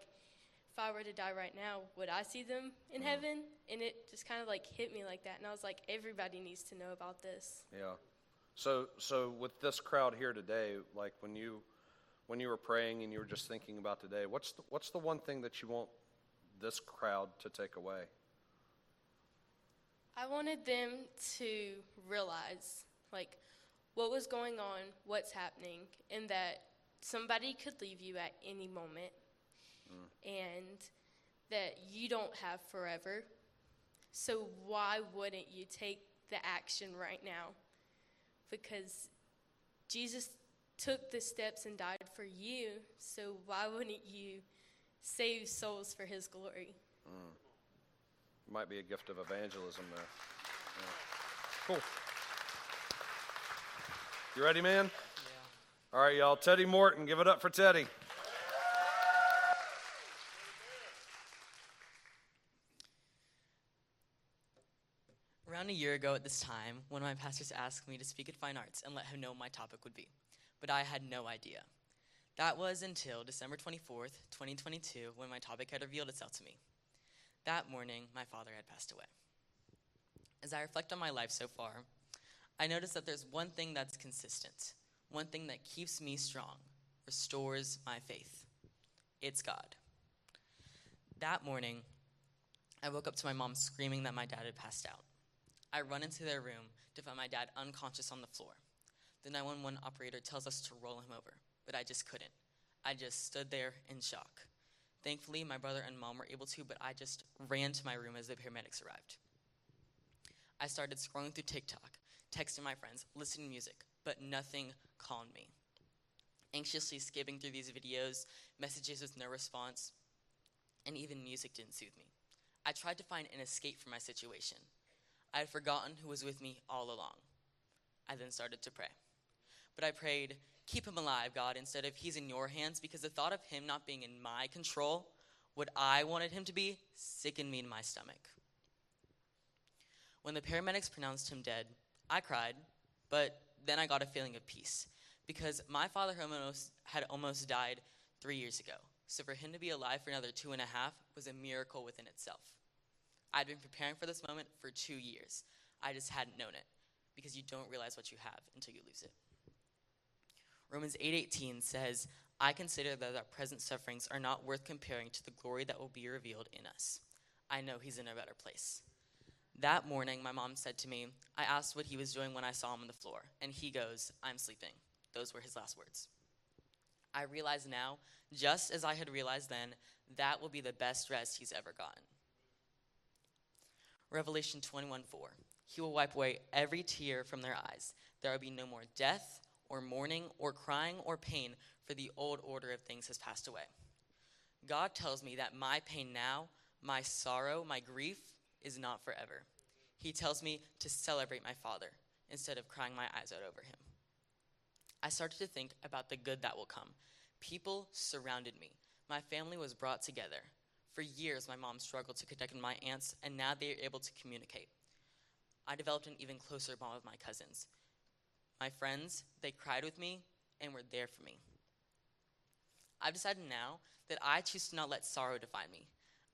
if I were to die right now, would I see them in mm. heaven? And it just kind of like hit me like that. And I was like, everybody needs to know about this. Yeah. So, so with this crowd here today, like when you, when you were praying and you were just thinking about today, what's the, what's the one thing that you want this crowd to take away? I wanted them to realize, like, what was going on, what's happening, and that somebody could leave you at any moment, mm. and that you don't have forever. So, why wouldn't you take the action right now? Because Jesus took the steps and died for you, so why wouldn't you save souls for his glory? Mm. Might be a gift of evangelism there. Yeah. Cool. You ready, man? Yeah. All right, y'all. Teddy Morton, give it up for Teddy. Around a year ago at this time, one of my pastors asked me to speak at Fine Arts and let him know my topic would be, but I had no idea. That was until December 24th, 2022, when my topic had revealed itself to me. That morning, my father had passed away. As I reflect on my life so far, I notice that there's one thing that's consistent, one thing that keeps me strong, restores my faith. It's God. That morning, I woke up to my mom screaming that my dad had passed out. I run into their room to find my dad unconscious on the floor. The 911 operator tells us to roll him over, but I just couldn't. I just stood there in shock. Thankfully, my brother and mom were able to, but I just ran to my room as the paramedics arrived. I started scrolling through TikTok, texting my friends, listening to music, but nothing calmed me. Anxiously skipping through these videos, messages with no response, and even music didn't soothe me. I tried to find an escape from my situation. I had forgotten who was with me all along. I then started to pray. But I prayed, Keep him alive, God, instead of He's in your hands, because the thought of him not being in my control, what I wanted him to be, sickened me in my stomach. When the paramedics pronounced him dead, I cried, but then I got a feeling of peace, because my father almost, had almost died three years ago. So for him to be alive for another two and a half was a miracle within itself. I'd been preparing for this moment for two years. I just hadn't known it, because you don't realize what you have until you lose it. Romans 8:18 says, "I consider that our present sufferings are not worth comparing to the glory that will be revealed in us." I know he's in a better place. That morning, my mom said to me, I asked what he was doing when I saw him on the floor, and he goes, I'm sleeping. Those were his last words. I realize now, just as I had realized then, that will be the best rest he's ever gotten. Revelation 21 4. He will wipe away every tear from their eyes. There will be no more death, or mourning, or crying, or pain, for the old order of things has passed away. God tells me that my pain now, my sorrow, my grief, is not forever. He tells me to celebrate my father instead of crying my eyes out over him. I started to think about the good that will come. People surrounded me. My family was brought together. For years, my mom struggled to connect with my aunts, and now they are able to communicate. I developed an even closer bond with my cousins. My friends, they cried with me and were there for me. I've decided now that I choose to not let sorrow define me.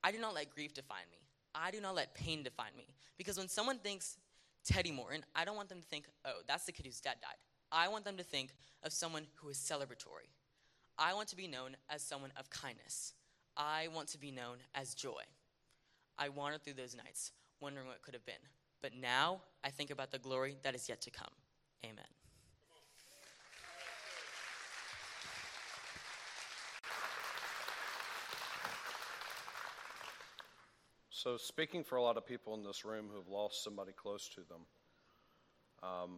I do not let grief define me. I do not let pain define me. Because when someone thinks Teddy Morton, I don't want them to think, oh, that's the kid whose dad died. I want them to think of someone who is celebratory. I want to be known as someone of kindness. I want to be known as joy. I wandered through those nights, wondering what could have been. But now I think about the glory that is yet to come. Amen. So, speaking for a lot of people in this room who've lost somebody close to them, um,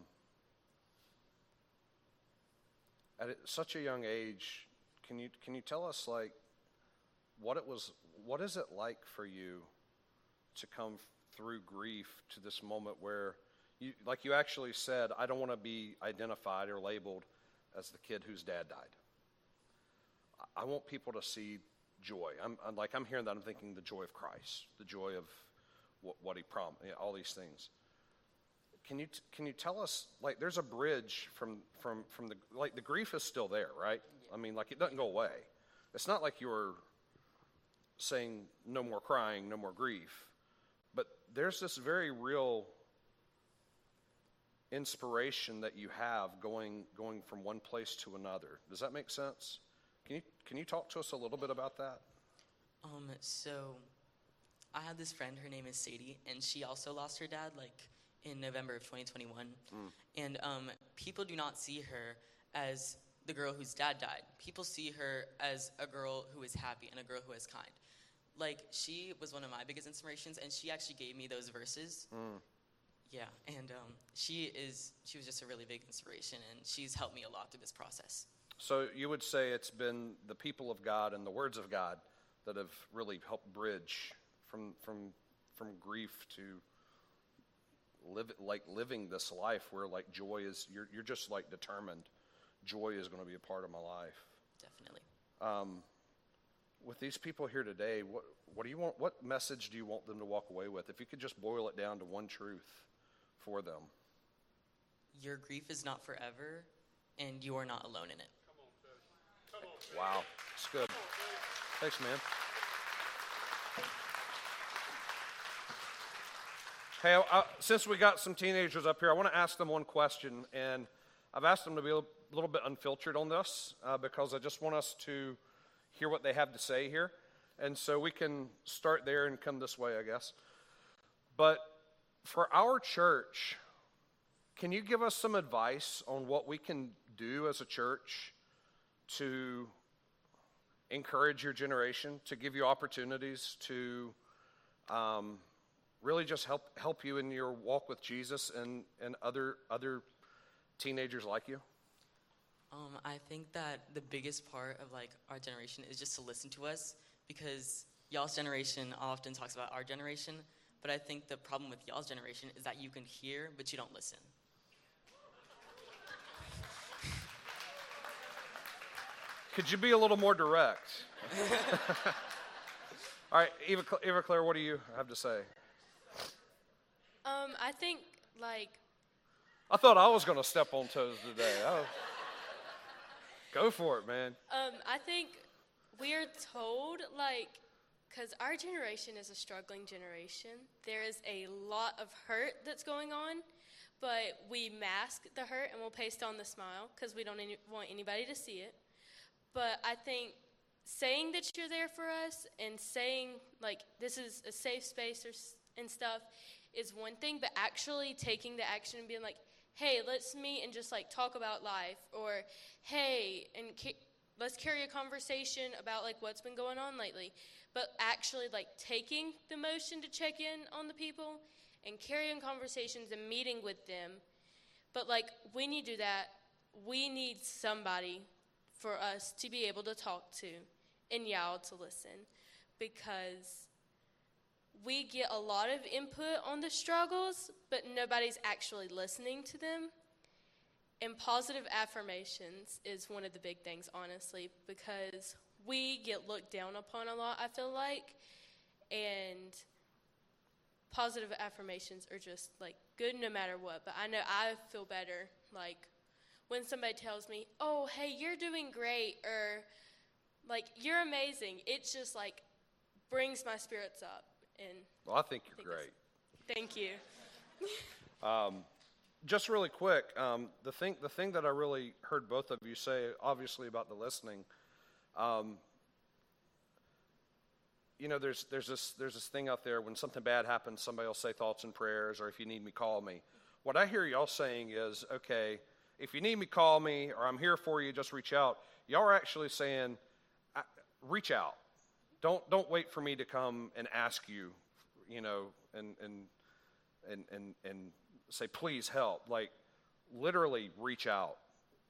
at such a young age, can you can you tell us like what it was? What is it like for you to come through grief to this moment where you, like you actually said, I don't want to be identified or labeled as the kid whose dad died. I want people to see joy. I'm, I'm, like I'm hearing that. I'm thinking the joy of Christ, the joy of what, what He promised, you know, all these things. Can you can you tell us like there's a bridge from from from the like the grief is still there, right? Yeah. I mean, like it doesn't go away. It's not like you're saying no more crying, no more grief, but there's this very real inspiration that you have going going from one place to another. Does that make sense? Can you can you talk to us a little bit about that? Um, so I had this friend. Her name is Sadie, and she also lost her dad like in November of 2021. Mm. And um, people do not see her as the girl whose dad died. People see her as a girl who is happy and a girl who is kind. Like she was one of my biggest inspirations, and she actually gave me those verses. Mm. Yeah, and um, she is she was just a really big inspiration, and she's helped me a lot through this process. So you would say it's been the people of God and the words of God that have really helped bridge from from from grief to live like living this life where like joy is you're you're just like determined joy is going to be a part of my life. Definitely. Um, with these people here today, what, what do you want? What message do you want them to walk away with? If you could just boil it down to one truth for them. Your grief is not forever, and you are not alone in it. Wow, it's good. Thanks, man. Hey, I, since we got some teenagers up here, I want to ask them one question, and I've asked them to be a little bit unfiltered on this uh, because I just want us to hear what they have to say here, and so we can start there and come this way, I guess. But for our church, can you give us some advice on what we can do as a church to encourage your generation, to give you opportunities to um, really just help help you in your walk with Jesus and, and other other teenagers like you? Um, I think that the biggest part of like our generation is just to listen to us because y'all's generation often talks about our generation, but I think the problem with y'all's generation is that you can hear but you don't listen. Could you be a little more direct? All right, Eva, Eva Claire, what do you have to say? Um, I think like I thought I was going to step on toes today. Oh. Go for it, man. um, I think we are told like because our generation is a struggling generation. There is a lot of hurt that's going on, but we mask the hurt and we'll paste on the smile because we don't any- want anybody to see it. But I think saying that you're there for us and saying like this is a safe space or and stuff is one thing, but actually taking the action and being like, "Hey, let's meet and just like talk about life," or "Hey, and ca- let's carry a conversation about like what's been going on lately." But actually like taking the motion to check in on the people and carrying conversations and meeting with them. But like when you do that, we need somebody for us to be able to talk to and y'all to listen because we get a lot of input on the struggles, but nobody's actually listening to them. And positive affirmations is one of the big things, honestly, because we get looked down upon a lot, I feel like. And positive affirmations are just like good no matter what. But I know I feel better like when somebody tells me, "Oh, hey, you're doing great," or like "You're amazing." It just like brings my spirits up. And Well, I think you're think great. thank you. Just really quick, um, the thing the thing that I really heard both of you say, obviously about the listening, um, you know, there's there's this there's this thing out there when something bad happens, somebody will say thoughts and prayers, or if you need me, call me. What I hear y'all saying is, okay, if you need me, call me, or I'm here for you, just reach out. Y'all are actually saying, reach out. Don't don't wait for me to come and ask you, you know, and and and and and say please help. Like literally reach out.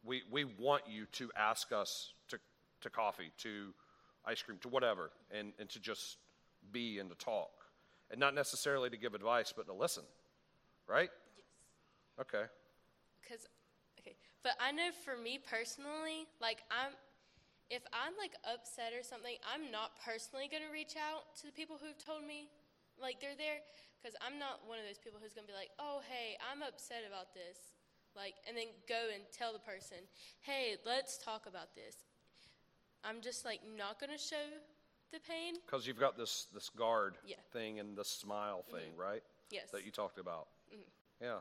We we want you to ask us to to coffee, to ice cream, to whatever, and and to just be and to talk, and not necessarily to give advice, but to listen. Right? Yes. Okay. Cause, okay, but I know for me personally, like I'm, if I'm like upset or something, I'm not personally gonna reach out to the people who've told me, like they're there, cause I'm not one of those people who's gonna be like, oh hey, I'm upset about this, like, and then go and tell the person, hey, let's talk about this. I'm just like not gonna show the pain. Because you've got this this guard Yeah. thing and the smile thing, mm-hmm. right? Yes. That you talked about. Mm-hmm. Yeah.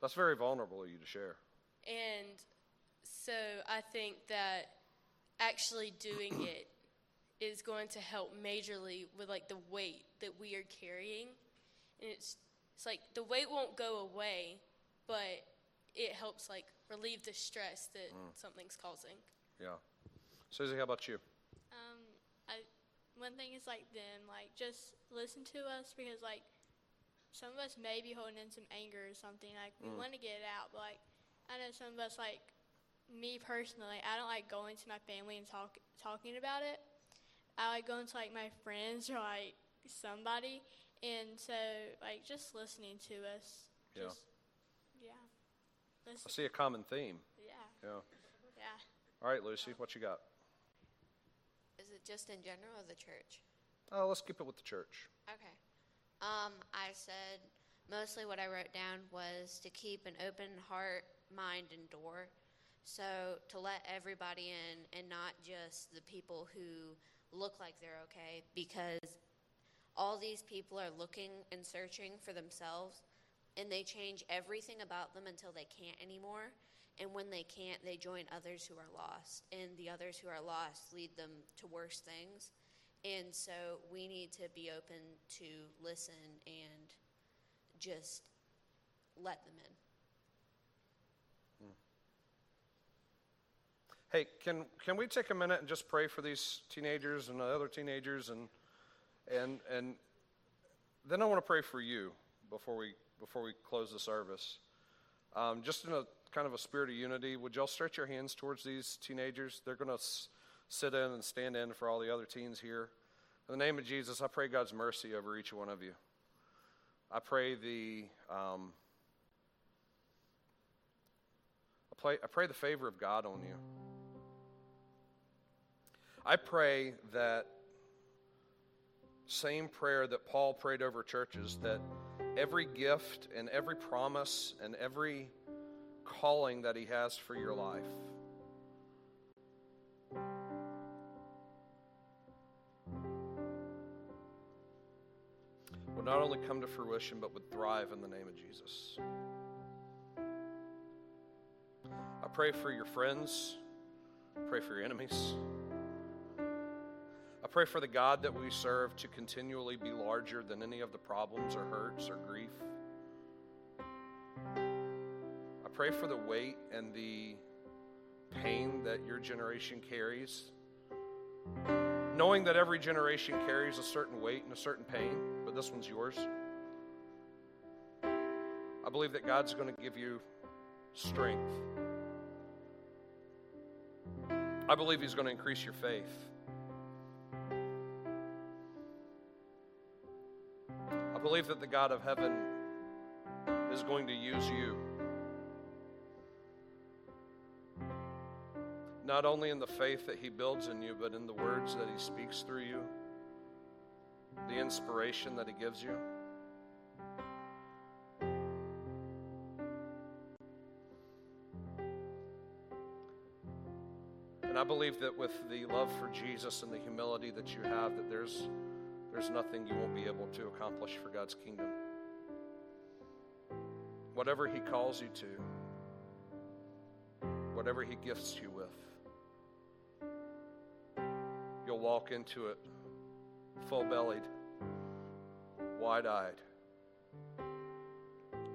That's very vulnerable of you to share. And so I think that actually doing it is going to help majorly with like the weight that we are carrying. And it's it's like the weight won't go away, but it helps like relieve the stress that something's causing. Yeah. Susie, how about you? Um, I one thing is like them, like just listen to us because like some of us may be holding in some anger or something. Like we want to get it out, but like I know some of us like me personally, I don't like going to my family and talk talking about it. I like going to like my friends or like somebody, and so like just listening to us. Yeah. Just, yeah. I Listen, see a common theme. yeah. Yeah. Yeah, All right, Lucy, what you got? Is it just in general or the church? Oh, let's keep it with the church. Okay. Um, I said mostly what I wrote down was to keep an open heart, mind, and door. So to let everybody in and not just the people who look like they're okay because all these people are looking and searching for themselves and they change everything about them until they can't anymore. And when they can't, they join others who are lost. And the others who are lost lead them to worse things. And so we need to be open to listen and just let them in. Hey, can can we take a minute and just pray for these teenagers and the other teenagers and and and then I want to pray for you before we before we close the service. Um, just in a kind of a spirit of unity, would y'all stretch your hands towards these teenagers? They're going to s- sit in and stand in for all the other teens here. In the name of Jesus, I pray God's mercy over each one of you. I pray the um, I pray, I pray the favor of God on you. I pray that same prayer that Paul prayed over churches that every gift and every promise and every calling that he has for your life would not only come to fruition but would thrive in the name of Jesus. I pray for your friends, pray for your enemies. I pray for the God that we serve to continually be larger than any of the problems or hurts or grief. I pray for the weight and the pain that your generation carries. Knowing that every generation carries a certain weight and a certain pain, but this one's yours. I believe that God's going to give you strength. I believe He's going to increase your faith. Believe that the God of heaven is going to use you. Not only in the faith that He builds in you, but in the words that He speaks through you, the inspiration that He gives you. And I believe that with the love for Jesus and the humility that you have, that there's there's nothing you won't be able to accomplish for God's kingdom. Whatever He calls you to, whatever He gifts you with, you'll walk into it full bellied, wide eyed,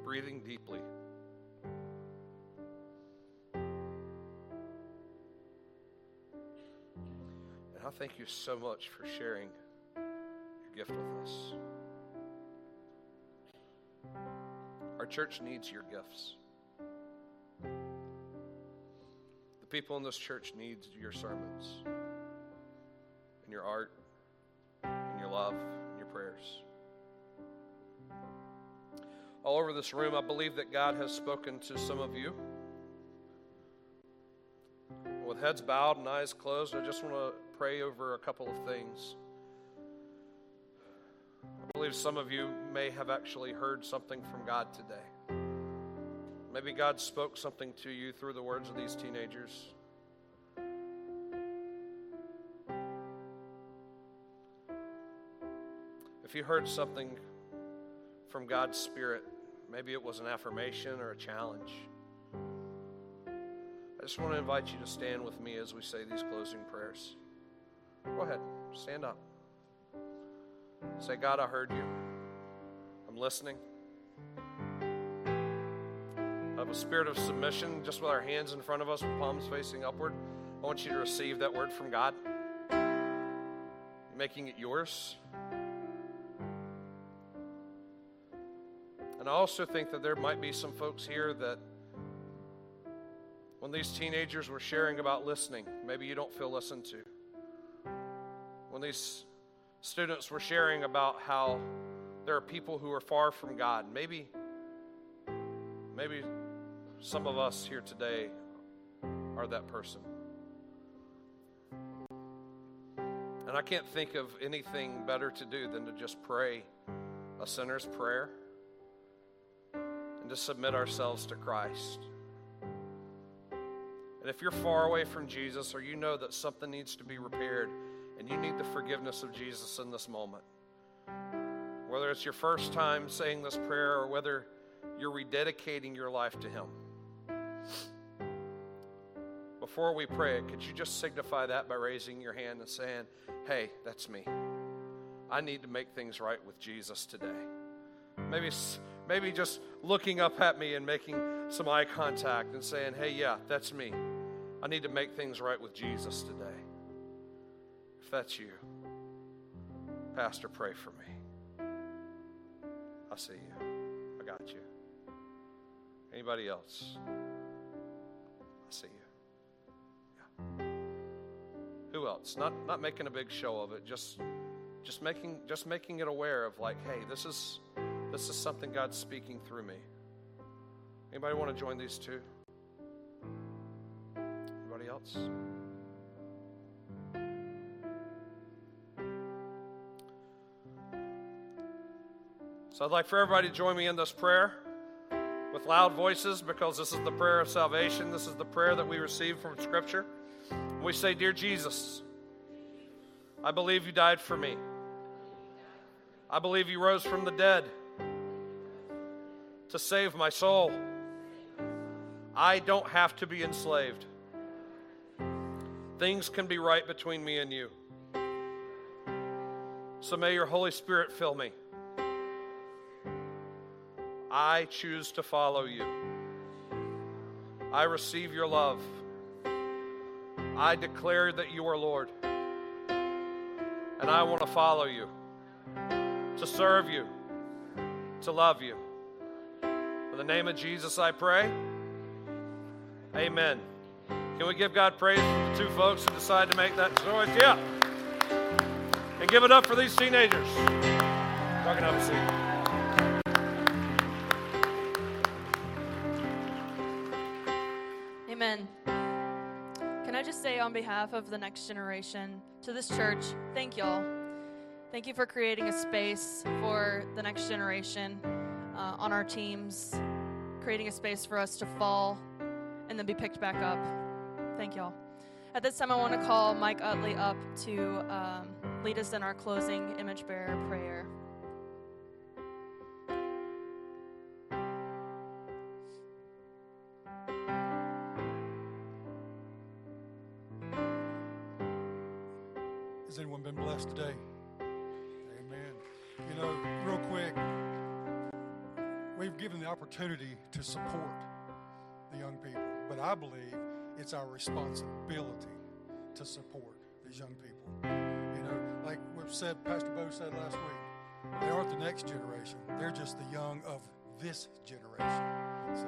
breathing deeply. And I thank you so much for sharing gift with us. Our church needs your gifts. The people in this church need your sermons, and your art, and your love, and your prayers. All over this room, I believe that God has spoken to some of you. With heads bowed and eyes closed, I just want to pray over a couple of things. Some of you may have actually heard something from God today. Maybe God spoke something to you through the words of these teenagers. If you heard something from God's Spirit, maybe it was an affirmation or a challenge. I just want to invite you to stand with me as we say these closing prayers. Go ahead, stand up. Say, God, I heard you. I'm listening. Have a spirit of submission, just with our hands in front of us, with palms facing upward. I want you to receive that word from God, making it yours. And I also think that there might be some folks here that when these teenagers were sharing about listening, maybe you don't feel listened to. When these students were sharing about how there are people who are far from God. Maybe, maybe some of us here today are that person. And I can't think of anything better to do than to just pray a sinner's prayer and to submit ourselves to Christ. And if you're far away from Jesus or you know that something needs to be repaired, and you need the forgiveness of Jesus in this moment, whether it's your first time saying this prayer or whether you're rededicating your life to Him, before we pray, could you just signify that by raising your hand and saying, Hey, that's me. I need to make things right with Jesus today. Maybe, maybe just looking up at me and making some eye contact and saying, Hey, yeah, that's me. I need to make things right with Jesus today. That's you, Pastor, pray for me. I see you. I got you. Anybody else? I see you. Who else? Not not making a big show of it, just just making just making it aware of like, hey, this is this is something God's speaking through me. Anybody want to join these two? Anybody else? I'd like for everybody to join me in this prayer with loud voices because this is the prayer of salvation. This is the prayer that we receive from Scripture. We say, Dear Jesus, I believe you died for me. I believe you rose from the dead to save my soul. I don't have to be enslaved. Things can be right between me and you. So may your Holy Spirit fill me. I choose to follow you. I receive your love. I declare that you are Lord. And I want to follow you, to serve you, to love you. In the name of Jesus, I pray. Amen. Can we give God praise for the two folks who decided to make that choice? Yeah. And give it up for these teenagers. Can have Amen. Can I just say, on behalf of the next generation, to this church, thank y'all. Thank you for creating a space for the next generation uh, on our teams, creating a space for us to fall and then be picked back up. Thank y'all. At this time, I want to call Mike Utley up to um, lead us in our closing image bearer prayer. Opportunity to support the young people, but I believe it's our responsibility to support these young people. You know, like what said Pastor Bo said last week, they aren't the next generation; they're just the young of this generation. So,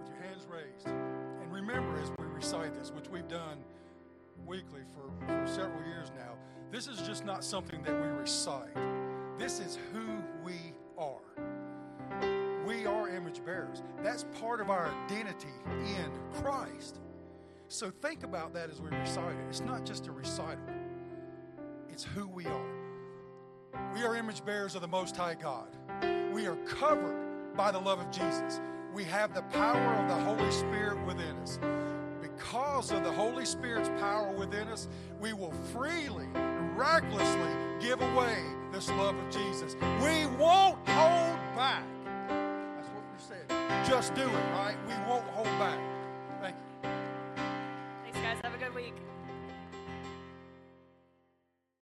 with your hands raised, and remember as we recite this, which we've done weekly for, for several years now. This is just not something that we recite. This is who we bearers. That's part of our identity in Christ. So think about that as we recite it. It's not just a recital, it's who we are. We are image bearers of the Most High God. We are covered by the love of Jesus. We have the power of the Holy Spirit within us because of the Holy Spirit's power within us, we will freely, recklessly give away this love of Jesus. We won't hold back. Just do it, right? We won't hold back. Thank you. Thanks, guys. Have a good week.